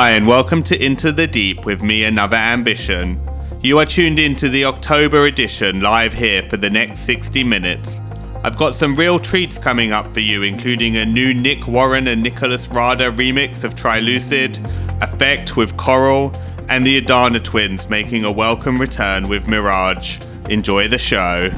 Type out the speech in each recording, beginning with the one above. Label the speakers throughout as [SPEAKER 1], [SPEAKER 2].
[SPEAKER 1] Hi, and welcome to Into the Deep with me, Another Ambition. You are tuned into the October edition live here for the next 60 minutes. I've got some real treats coming up for you, including a new Nick Warren and Nicolas Rada remix of Trilucid, AFFKT with Coral, and the Adana twins making a welcome return with Mirage. Enjoy the show.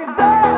[SPEAKER 2] I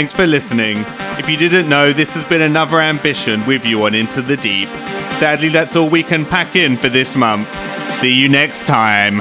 [SPEAKER 1] Thanks for listening. If you didn't know, this has been another ambition with you on Into the Deep. Sadly, that's all we can pack in for this month. See you next time.